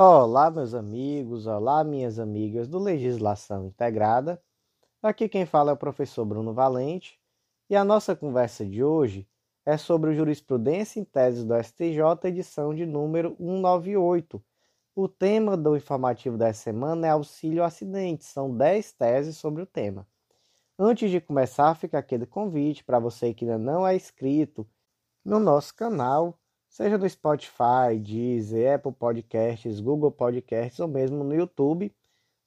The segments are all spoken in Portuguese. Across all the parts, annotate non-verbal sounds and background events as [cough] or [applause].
Olá, meus amigos, olá, minhas amigas do Legislação Integrada. Aqui quem fala é o professor Bruno Valente e a nossa conversa de hoje é sobre Jurisprudência em Teses do STJ, edição de número 198. O tema do informativo dessa semana é auxílio acidente, são 10 teses sobre o tema. Antes de começar, fica aquele convite para você que ainda não é inscrito no nosso canal seja no Spotify, Deezer, Apple Podcasts, Google Podcasts ou mesmo no YouTube.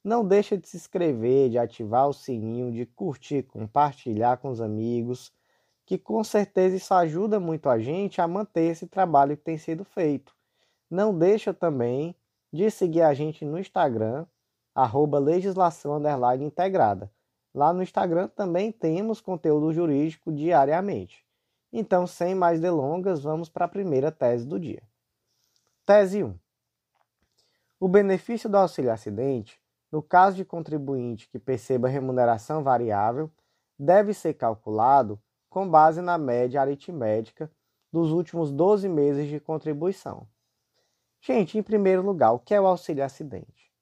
Não deixa de se inscrever, de ativar o sininho, de curtir, compartilhar com os amigos, que com certeza isso ajuda muito a gente a manter esse trabalho que tem sido feito. Não deixa também de seguir a gente no Instagram, arroba legislação integrada. Lá no Instagram também temos conteúdo jurídico diariamente. Então, sem mais delongas, vamos para a primeira tese do dia. Tese 1. O benefício do auxílio acidente, no caso de contribuinte que perceba remuneração variável, deve ser calculado com base na média aritmética dos últimos 12 meses de contribuição. Gente, em primeiro lugar, o que é o auxílio acidente?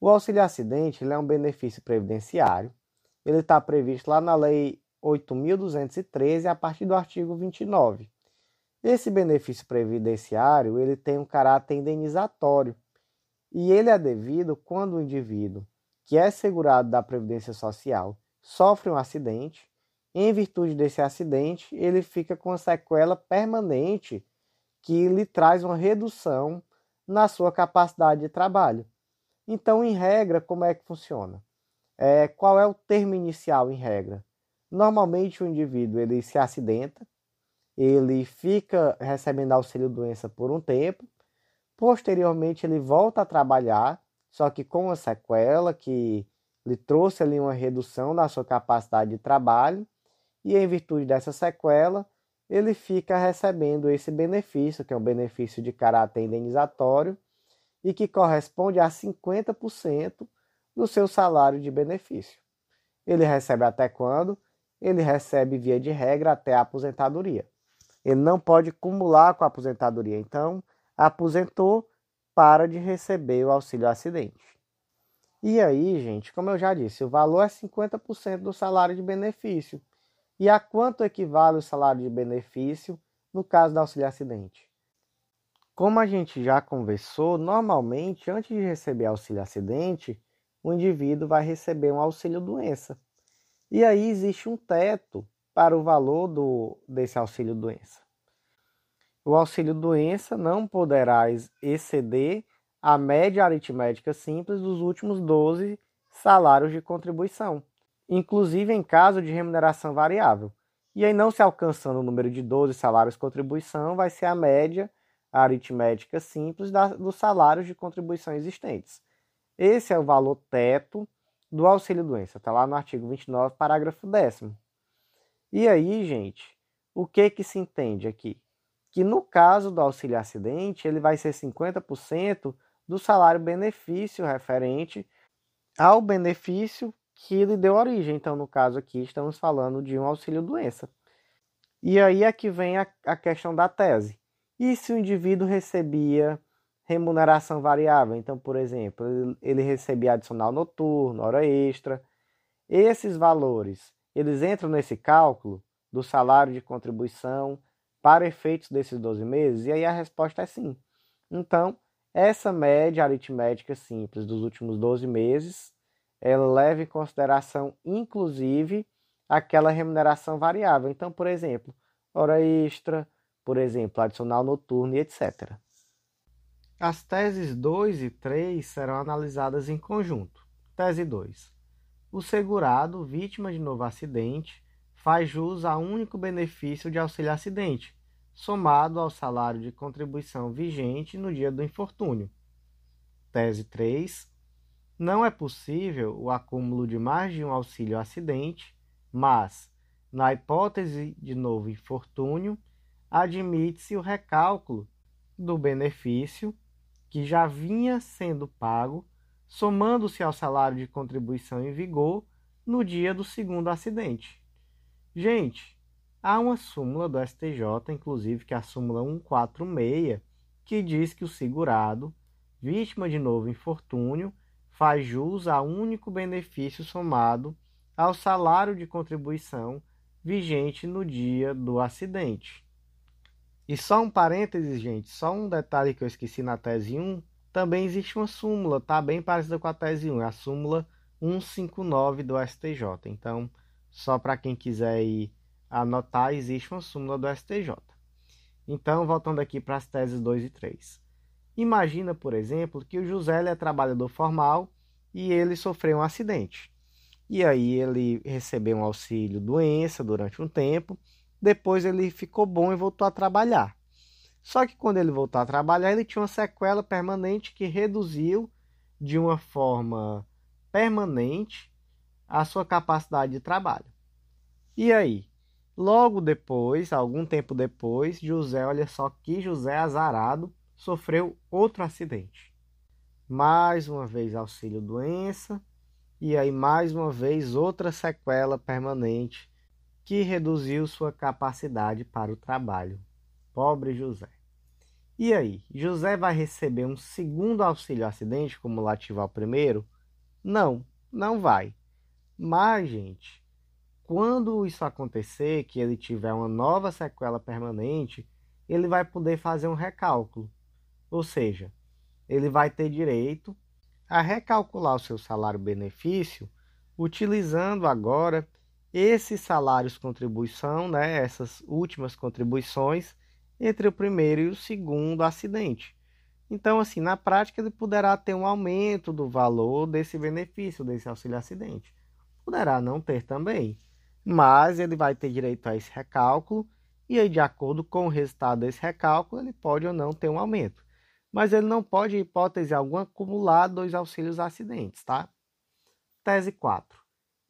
O auxílio acidente é um benefício previdenciário. Ele está previsto lá na Lei 8.213 a partir do artigo 29. Esse benefício previdenciário ele tem um caráter indenizatório e ele é devido quando o indivíduo que é segurado da Previdência Social sofre um acidente. Em virtude desse acidente, ele fica com sequela permanente que lhe traz uma redução na sua capacidade de trabalho. Então, em regra, como é que funciona? É, qual é o termo inicial em regra? Normalmente o indivíduo ele se acidenta, ele fica recebendo auxílio doença por um tempo, posteriormente ele volta a trabalhar, só que com uma sequela que lhe trouxe ali uma redução da sua capacidade de trabalho, e em virtude dessa sequela, ele fica recebendo esse benefício, que é um benefício de caráter indenizatório e que corresponde a 50% do seu salário de benefício. Ele recebe até quando? Ele recebe, via de regra, até a aposentadoria. Ele não pode acumular com a aposentadoria. Então, aposentou, para de receber o auxílio acidente. E aí, gente, como eu já disse, o valor é 50% do salário de benefício. E a quanto equivale o salário de benefício no caso do auxílio acidente? Como a gente já conversou, normalmente, antes de receber auxílio acidente, o indivíduo vai receber um auxílio doença. E aí existe um teto para o valor do, desse auxílio doença. O auxílio doença não poderá exceder a média aritmética simples dos últimos 12 salários de contribuição, inclusive em caso de remuneração variável. E aí, não se alcançando o número de 12 salários de contribuição, vai ser a média aritmética simples da, dos salários de contribuição existentes. Esse é o valor teto do auxílio-doença. Está lá no artigo 29, parágrafo 10. E aí, gente, o que que se entende aqui? Que no caso do auxílio acidente, ele vai ser 50% do salário benefício referente ao benefício que lhe deu origem. Então, no caso aqui, estamos falando de um auxílio-doença. E aí é que vem a, a questão da tese. E se o indivíduo recebia remuneração variável. Então, por exemplo, ele recebia adicional noturno, hora extra. Esses valores, eles entram nesse cálculo do salário de contribuição para efeitos desses 12 meses? E aí a resposta é sim. Então, essa média aritmética simples dos últimos 12 meses, ela leva em consideração, inclusive, aquela remuneração variável. Então, por exemplo, hora extra, por exemplo, adicional noturno e etc. As teses 2 e 3 serão analisadas em conjunto. Tese 2. O segurado, vítima de novo acidente, faz jus a único benefício de auxílio acidente, somado ao salário de contribuição vigente no dia do infortúnio. Tese 3. Não é possível o acúmulo de mais de um auxílio acidente, mas, na hipótese de novo infortúnio, admite-se o recálculo do benefício que já vinha sendo pago, somando-se ao salário de contribuição em vigor no dia do segundo acidente. Gente, há uma súmula do STJ, inclusive que é a súmula 146, que diz que o segurado, vítima de novo infortúnio, faz jus a único benefício somado ao salário de contribuição vigente no dia do acidente. E só um parênteses, gente, só um detalhe que eu esqueci na tese 1, também existe uma súmula, tá bem parecida com a tese 1, é a súmula 159 do STJ. Então, só para quem quiser ir anotar, existe uma súmula do STJ. Então, voltando aqui para as teses 2 e 3. Imagina, por exemplo, que o José é trabalhador formal e ele sofreu um acidente. E aí ele recebeu um auxílio doença durante um tempo, depois ele ficou bom e voltou a trabalhar. Só que quando ele voltou a trabalhar, ele tinha uma sequela permanente que reduziu de uma forma permanente a sua capacidade de trabalho. E aí? Logo depois, algum tempo depois, José, olha só que José azarado, sofreu outro acidente. Mais uma vez auxílio doença e aí mais uma vez outra sequela permanente que reduziu sua capacidade para o trabalho. Pobre José. E aí, José vai receber um segundo auxílio acidente cumulativo ao primeiro? Não, não vai. Mas, gente, quando isso acontecer, que ele tiver uma nova sequela permanente, ele vai poder fazer um recálculo. Ou seja, ele vai ter direito a recalcular o seu salário-benefício utilizando agora esses salários contribuição, né, essas últimas contribuições entre o primeiro e o segundo acidente. Então, assim, na prática ele poderá ter um aumento do valor desse benefício, desse auxílio acidente. Poderá não ter também, mas ele vai ter direito a esse recálculo e aí, de acordo com o resultado desse recálculo, ele pode ou não ter um aumento mas ele não pode, em hipótese alguma, acumular dois auxílios acidentes, tá? Tese 4.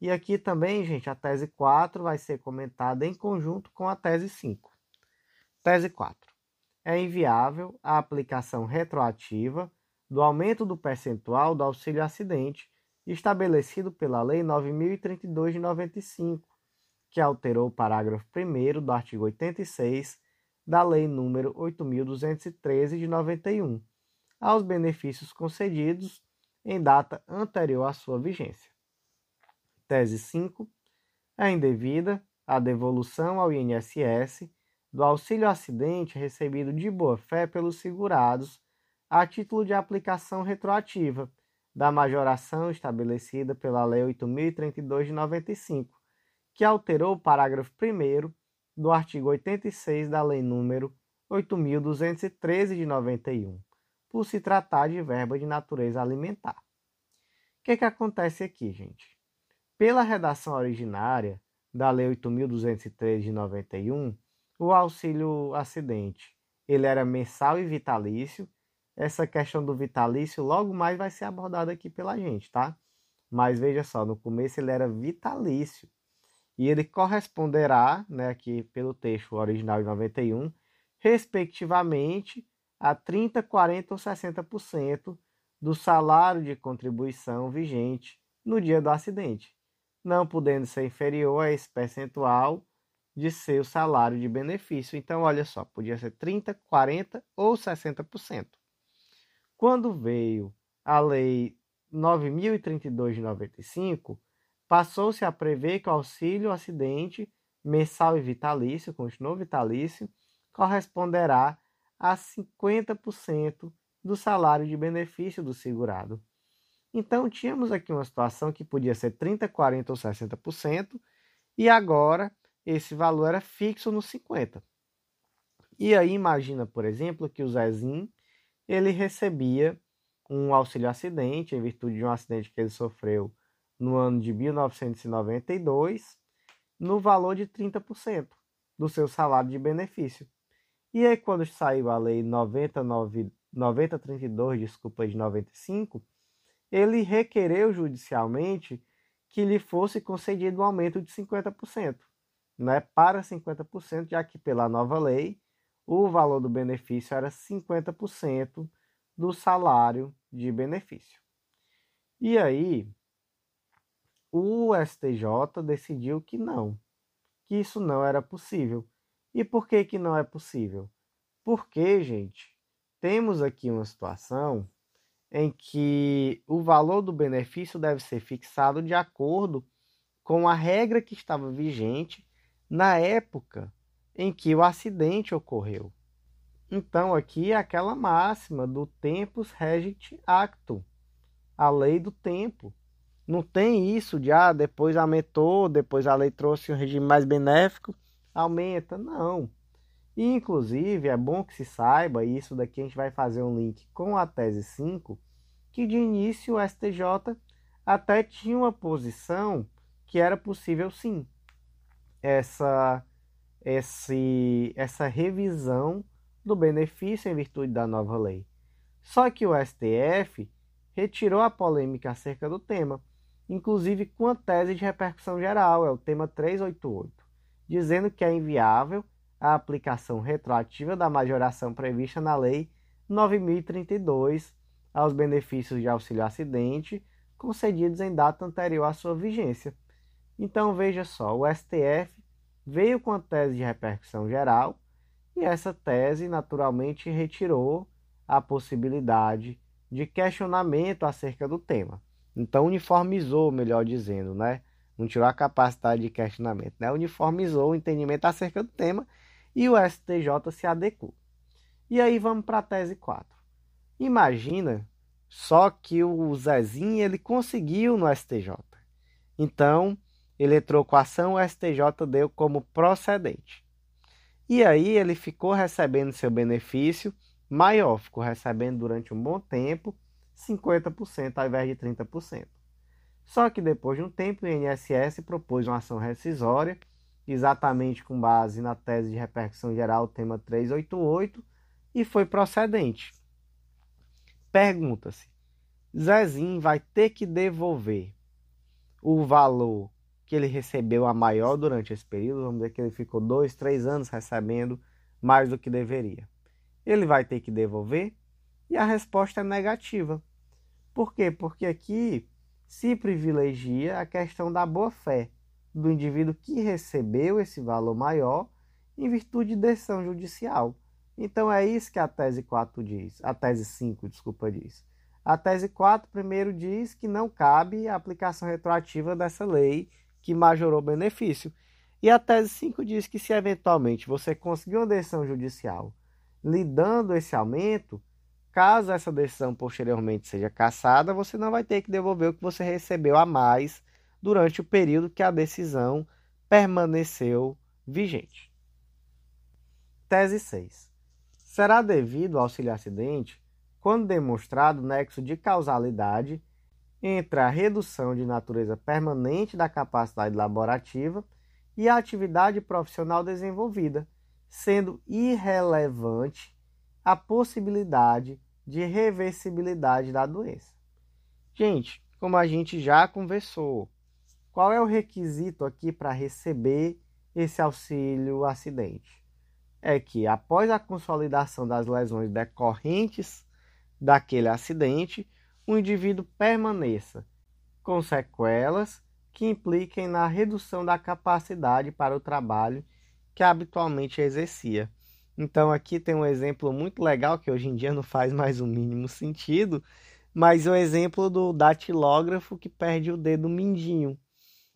E aqui também, gente, a tese 4 vai ser comentada em conjunto com a tese 5. Tese 4. É inviável a aplicação retroativa do aumento do percentual do auxílio acidente estabelecido pela Lei 9032 de 95, que alterou o parágrafo 1 do artigo 86 da Lei nº 8.213 de 91, aos benefícios concedidos em data anterior à sua vigência. Tese 5. É indevida a devolução ao INSS do auxílio acidente recebido de boa-fé pelos segurados a título de aplicação retroativa da majoração estabelecida pela Lei 8.032 de 95, que alterou o parágrafo 1 do artigo 86 da Lei nº 8.213 de 91, por se tratar de verba de natureza alimentar. O que, que acontece aqui, gente? Pela redação originária da Lei 8.213 de 91, o auxílio acidente ele era mensal e vitalício. Essa questão do vitalício logo mais vai ser abordada aqui pela gente, tá? Mas veja só, no começo ele era vitalício e ele corresponderá, né, aqui pelo texto original de 91, respectivamente a 30, 40 ou 60% do salário de contribuição vigente no dia do acidente, não podendo ser inferior a esse percentual de seu salário de benefício. Então, olha só, podia ser 30, 40 ou 60%. Quando veio a lei 9032 de 95, passou-se a prever que o auxílio acidente mensal e vitalício, continuou vitalício, corresponderá a 50% do salário de benefício do segurado. Então, tínhamos aqui uma situação que podia ser 30, 40 ou 60%, e agora esse valor era fixo no 50. E aí imagina, por exemplo, que o Zezinho, ele recebia um auxílio acidente em virtude de um acidente que ele sofreu no ano de 1992 no valor de 30% do seu salário de benefício. E aí, quando saiu a lei 99, 9032, desculpa, de 95, ele requereu judicialmente que lhe fosse concedido um aumento de 50%, né, para 50%, já que pela nova lei o valor do benefício era 50% do salário de benefício. E aí, o STJ decidiu que não, que isso não era possível. E por que, que não é possível? Porque, gente, temos aqui uma situação em que o valor do benefício deve ser fixado de acordo com a regra que estava vigente na época em que o acidente ocorreu. Então, aqui é aquela máxima do tempus regit actum, a lei do tempo. Não tem isso de, ah, depois aumentou, depois a lei trouxe um regime mais benéfico, aumenta. Não. E, inclusive, é bom que se saiba, e isso daqui a gente vai fazer um link com a tese 5, que de início o STJ até tinha uma posição que era possível sim essa, esse, essa revisão do benefício em virtude da nova lei. Só que o STF retirou a polêmica acerca do tema, inclusive com a tese de repercussão geral, é o tema 388, dizendo que é inviável a aplicação retroativa da majoração prevista na Lei 9032 aos benefícios de auxílio acidente concedidos em data anterior à sua vigência. Então veja só, o STF veio com a tese de repercussão geral e essa tese naturalmente retirou a possibilidade de questionamento acerca do tema. Então uniformizou, melhor dizendo, né? Não tirou a capacidade de questionamento, né? Uniformizou o entendimento acerca do tema e o STJ se adequou. E aí vamos para a tese 4. Imagina só que o Zezinho ele conseguiu no STJ. Então, ele entrou com a ação, o STJ deu como procedente. E aí ele ficou recebendo seu benefício maior, ficou recebendo durante um bom tempo 50% ao invés de 30%. Só que depois de um tempo o INSS propôs uma ação rescisória, exatamente com base na tese de repercussão geral, tema 388, e foi procedente. Pergunta-se: Zezinho vai ter que devolver o valor que ele recebeu a maior durante esse período? Vamos dizer que ele ficou dois, três anos recebendo mais do que deveria. Ele vai ter que devolver? E a resposta é negativa. Por quê? Porque aqui se privilegia a questão da boa-fé do indivíduo que recebeu esse valor maior em virtude de decisão judicial. Então é isso que a tese 4 diz, a tese 5, desculpa, diz. A tese 4 primeiro diz que não cabe a aplicação retroativa dessa lei que majorou benefício. E a tese 5 diz que se eventualmente você conseguir uma decisão judicial lhe dando esse aumento, caso essa decisão posteriormente seja cassada, você não vai ter que devolver o que você recebeu a mais durante o período que a decisão permaneceu vigente. Tese 6 será devido ao auxílio acidente quando demonstrado nexo de causalidade entre a redução de natureza permanente da capacidade laborativa e a atividade profissional desenvolvida, sendo irrelevante a possibilidade de reversibilidade da doença. Gente, como a gente já conversou, qual é o requisito aqui para receber esse auxílio acidente? É que após a consolidação das lesões decorrentes daquele acidente, o indivíduo permaneça com sequelas que impliquem na redução da capacidade para o trabalho que habitualmente exercia. Então aqui tem um exemplo muito legal que hoje em dia não faz mais o mínimo sentido, mas é o exemplo do datilógrafo que perde o dedo mindinho.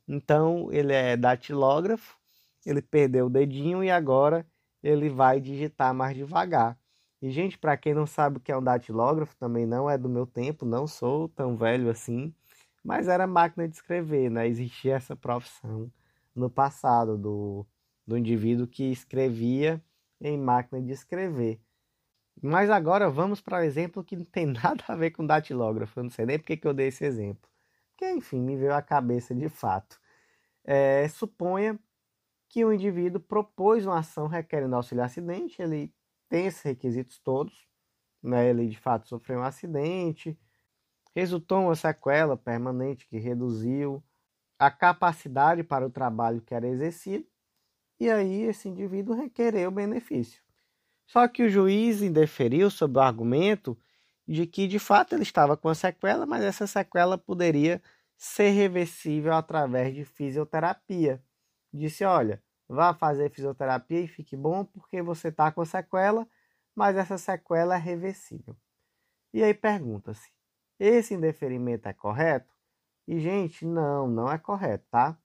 Então ele é datilógrafo, ele perdeu o dedinho e agora ele vai digitar mais devagar. E, gente, para quem não sabe o que é um datilógrafo, também não é do meu tempo, não sou tão velho assim, mas era máquina de escrever, né? Existia essa profissão no passado do, do indivíduo que escrevia em máquina de escrever. Mas agora vamos para o um exemplo que não tem [laughs] nada a ver com datilógrafo. Eu não sei nem porque que eu dei esse exemplo. Porque, enfim, me veio à cabeça de fato. É, suponha que o indivíduo propôs uma ação requerendo auxílio acidente, ele tem esses requisitos todos, né? ele de fato sofreu um acidente, resultou uma sequela permanente que reduziu a capacidade para o trabalho que era exercido, e aí esse indivíduo requereu o benefício. Só que o juiz indeferiu sob o argumento de que de fato ele estava com a sequela, mas essa sequela poderia ser reversível através de fisioterapia disse: olha, vá fazer fisioterapia e fique bom porque você está com sequela, mas essa sequela é reversível. E aí pergunta-se: Esse indeferimento é correto? E, gente, não, não é correto, tá?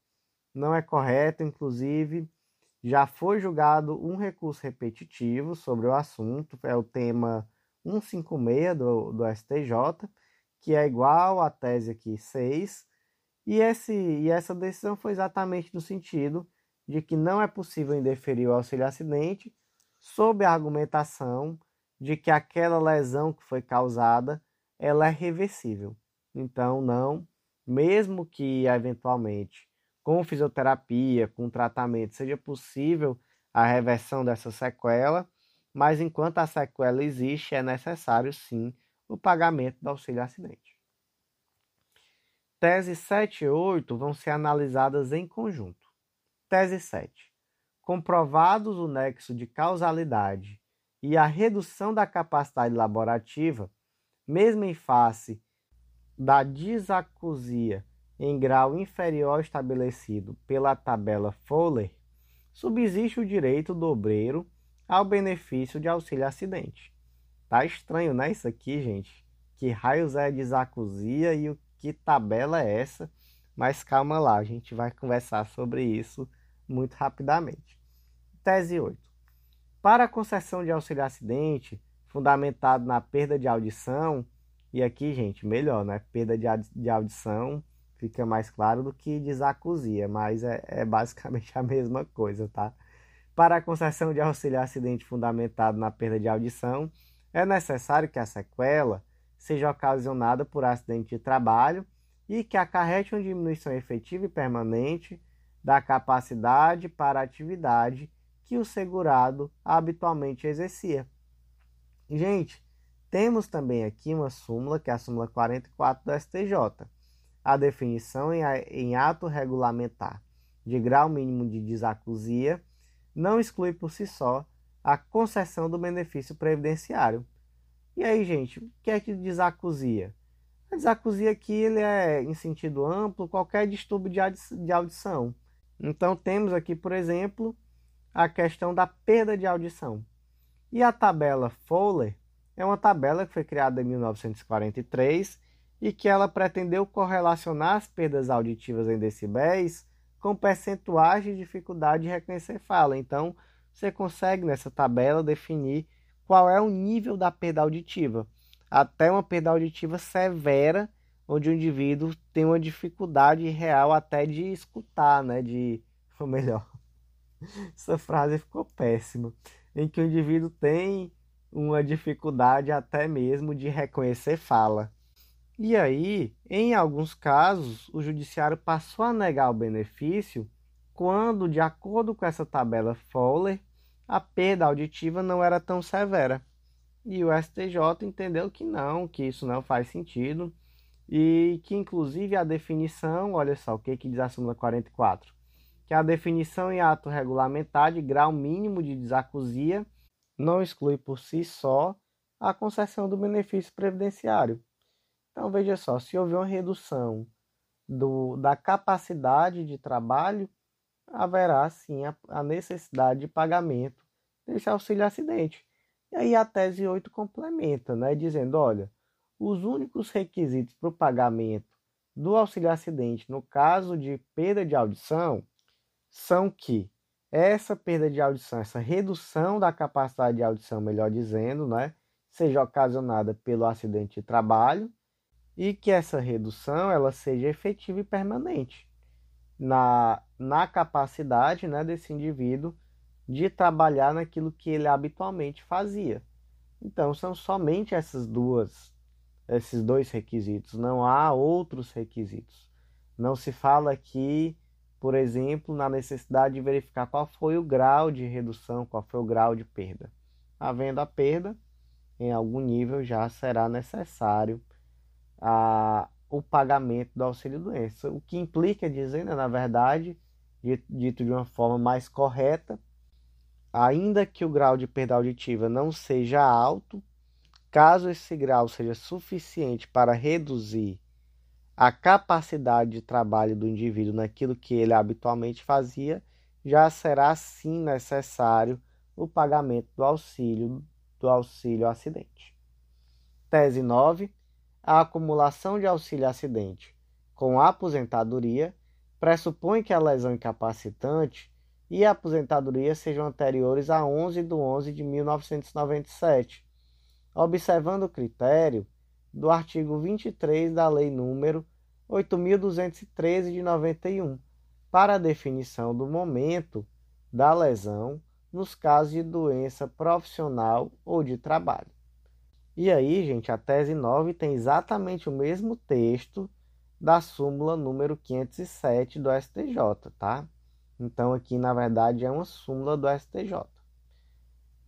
Não é correto, inclusive, já foi julgado um recurso repetitivo sobre o assunto, é o tema 156 do, do STJ, que é igual à tese aqui 6, e, esse, e essa decisão foi exatamente no sentido de que não é possível indeferir o auxílio acidente sob a argumentação de que aquela lesão que foi causada ela é reversível. Então, não, mesmo que eventualmente com fisioterapia, com tratamento, seja possível a reversão dessa sequela, mas enquanto a sequela existe, é necessário sim o pagamento do auxílio acidente. Tese 7 e 8 vão ser analisadas em conjunto. Tese 7. Comprovados o nexo de causalidade e a redução da capacidade laborativa, mesmo em face da disacusia em grau inferior estabelecido pela tabela Fowler, subsiste o direito do obreiro ao benefício de auxílio acidente. Tá estranho, né? Isso aqui, gente. Que raios é disacusia e o que tabela é essa? Mas calma lá, a gente vai conversar sobre isso muito rapidamente. Tese 8. Para a concessão de auxílio acidente, fundamentado na perda de audição, e aqui, gente, melhor, né? Perda de audição fica mais claro do que desacusia, mas é, é basicamente [laughs] a mesma coisa, tá? Para a concessão de auxílio acidente fundamentado na perda de audição, é necessário que a sequela seja ocasionada por acidente de trabalho e que acarrete uma diminuição efetiva e permanente da capacidade para a atividade que o segurado habitualmente exercia. Gente, temos também aqui uma súmula, que é a súmula 44 do STJ, a definição em, ato regulamentar de grau mínimo de desacusia não exclui por si só a concessão do benefício previdenciário. E aí, gente, o que é que desacusia? A desacusia aqui ele é, em sentido amplo, qualquer distúrbio de audição. Então, temos aqui, por exemplo, a questão da perda de audição. E a tabela Fowler é uma tabela que foi criada em 1943 e que ela pretendeu correlacionar as perdas auditivas em decibéis com percentuais de dificuldade de reconhecer fala. Então, você consegue nessa tabela definir qual é o nível da perda auditiva, até uma perda auditiva severa, onde o indivíduo tem uma dificuldade real até de escutar, né, de, [laughs] ou melhor, [laughs] essa frase ficou péssima, em que o indivíduo tem uma dificuldade até mesmo de reconhecer fala. E aí, em alguns casos, o judiciário passou a negar o benefício quando, de acordo com essa tabela Fowler, a perda auditiva não era tão severa. E o STJ entendeu que não, que isso não faz sentido e que inclusive a definição, olha só o que, que diz a súmula 44, que a definição em ato regulamentar de grau mínimo de desacusia não exclui por si só a concessão do benefício previdenciário. Então, veja só, se houver uma redução do, da capacidade de trabalho, haverá sim a, a necessidade de pagamento desse auxílio acidente. E aí a tese 8 complementa, né, dizendo, olha, os únicos requisitos para o pagamento do auxílio acidente no caso de perda de audição são que essa perda de audição, essa redução da capacidade de audição, melhor dizendo, né, seja ocasionada pelo acidente de trabalho e que essa redução ela seja efetiva e permanente na, na capacidade né, desse indivíduo de trabalhar naquilo que ele habitualmente fazia. Então são somente essas duas esses dois requisitos, não há outros requisitos. Não se fala aqui, por exemplo, na necessidade de verificar qual foi o grau de redução, qual foi o grau de perda. Havendo a perda, em algum nível já será necessário a, o pagamento do auxílio-doença, o que implica dizendo, na verdade, dito de uma forma mais correta, ainda que o grau de perda auditiva não seja alto, caso esse grau seja suficiente para reduzir a capacidade de trabalho do indivíduo naquilo que ele habitualmente fazia, já será sim necessário o pagamento do auxílio do auxílio acidente. Tese 9 a acumulação de auxílio acidente com a aposentadoria pressupõe que a lesão incapacitante e a aposentadoria sejam anteriores a 11 de 11 de 1997, observando o critério do artigo 23 da Lei número 8.213 de 91, para a definição do momento da lesão nos casos de doença profissional ou de trabalho. E aí, gente, a tese 9 tem exatamente o mesmo texto da súmula número 507 do STJ, tá? Então aqui, na verdade, é uma súmula do STJ.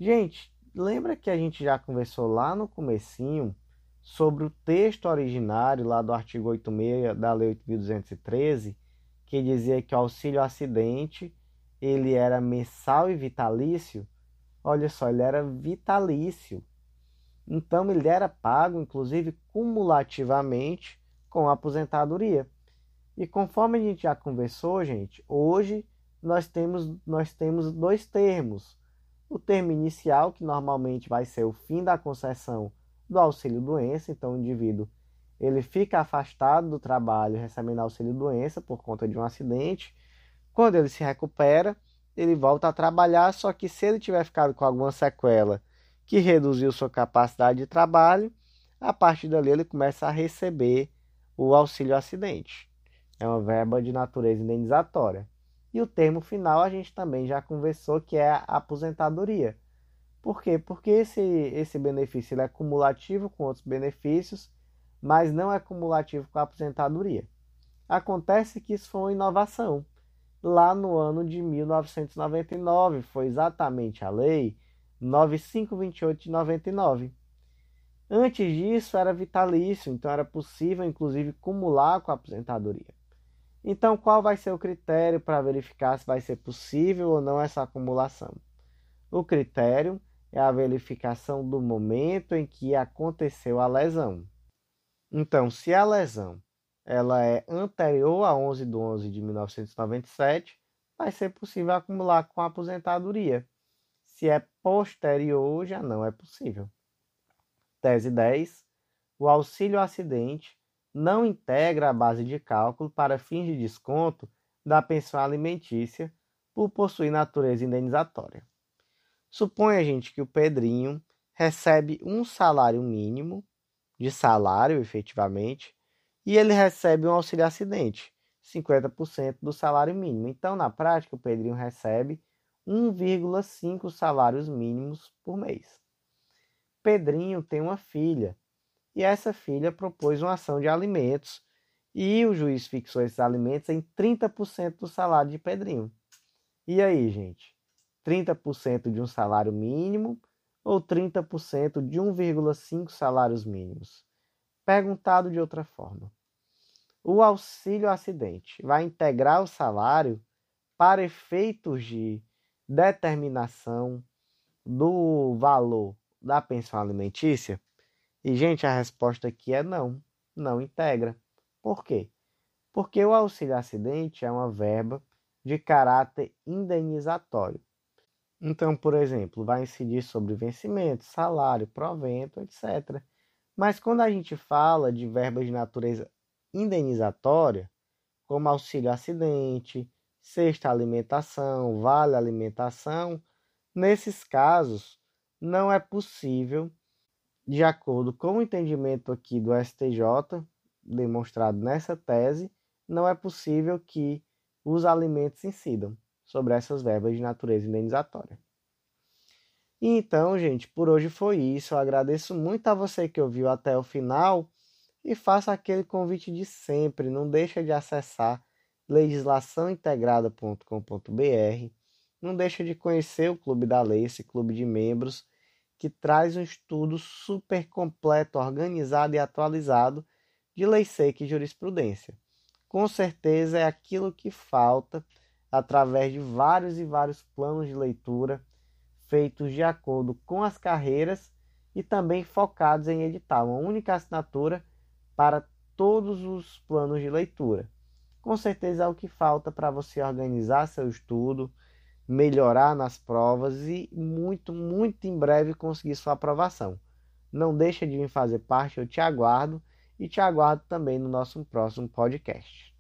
Gente, lembra que a gente já conversou lá no comecinho sobre o texto originário lá do artigo 86 da Lei 8.213, que dizia que o auxílio acidente ele era mensal e vitalício? Olha só, ele era vitalício. Então ele era pago, inclusive, cumulativamente com a aposentadoria. E conforme a gente já conversou, gente, hoje nós temos, nós temos dois termos. O termo inicial, que normalmente vai ser o fim da concessão do auxílio doença, então o indivíduo ele fica afastado do trabalho recebendo auxílio doença por conta de um acidente. Quando ele se recupera, ele volta a trabalhar, só que se ele tiver ficado com alguma sequela que reduziu sua capacidade de trabalho, a partir dali ele começa a receber o auxílio acidente. É uma verba de natureza indenizatória. E o termo final a gente também já conversou que é a aposentadoria. Por quê? Porque esse, esse benefício ele é cumulativo com outros benefícios, mas não é cumulativo com a aposentadoria. Acontece que isso foi uma inovação. Lá no ano de 1999, foi exatamente a lei 9528 de 99. Antes disso era vitalício, então era possível inclusive cumular com a aposentadoria. Então, qual vai ser o critério para verificar se vai ser possível ou não essa acumulação? O critério é a verificação do momento em que aconteceu a lesão. Então, se a lesão ela é anterior a 11 de 11 de 1997, vai ser possível acumular com a aposentadoria. Se é posterior, já não é possível. Tese 10. O auxílio acidente não integra a base de cálculo para fins de desconto da pensão alimentícia por possuir natureza indenizatória. Suponha, gente, que o Pedrinho recebe um salário mínimo, de salário efetivamente, e ele recebe um auxílio acidente, 50% do salário mínimo. Então, na prática, o Pedrinho recebe 1,5 salários mínimos por mês. Pedrinho tem uma filha e essa filha propôs uma ação de alimentos e o juiz fixou esses alimentos em 30% do salário de Pedrinho. E aí, gente? 30% de um salário mínimo ou 30% de 1,5 salários mínimos? Perguntado de outra forma. O auxílio acidente vai integrar o salário para efeitos de determinação do valor da pensão alimentícia? E, gente, a resposta aqui é não, não integra. Por quê? Porque o auxílio acidente é uma verba de caráter indenizatório. Então, por exemplo, vai incidir sobre vencimento, salário, provento, etc. Mas quando a gente fala de verbas de natureza indenizatória, como auxílio acidente, cesta alimentação, vale alimentação, nesses casos não é possível de acordo com o entendimento aqui do STJ, demonstrado nessa tese, não é possível que os alimentos incidam sobre essas verbas de natureza indenizatória. Então, gente, por hoje foi isso. Eu agradeço muito a você que ouviu até o final e faça aquele convite de sempre. Não deixa de acessar legislaçãointegrada.com.br. Não deixa de conhecer o Clube da Lei, esse clube de membros que traz um estudo super completo, organizado e atualizado de lei seca e jurisprudência. Com certeza é aquilo que falta através de vários e vários planos de leitura feitos de acordo com as carreiras e também focados em edital, uma única assinatura para todos os planos de leitura. Com certeza é o que falta para você organizar seu estudo, melhorar nas provas e muito, muito em breve conseguir sua aprovação. Não deixa de vir fazer parte, eu te aguardo e te aguardo também no nosso próximo podcast.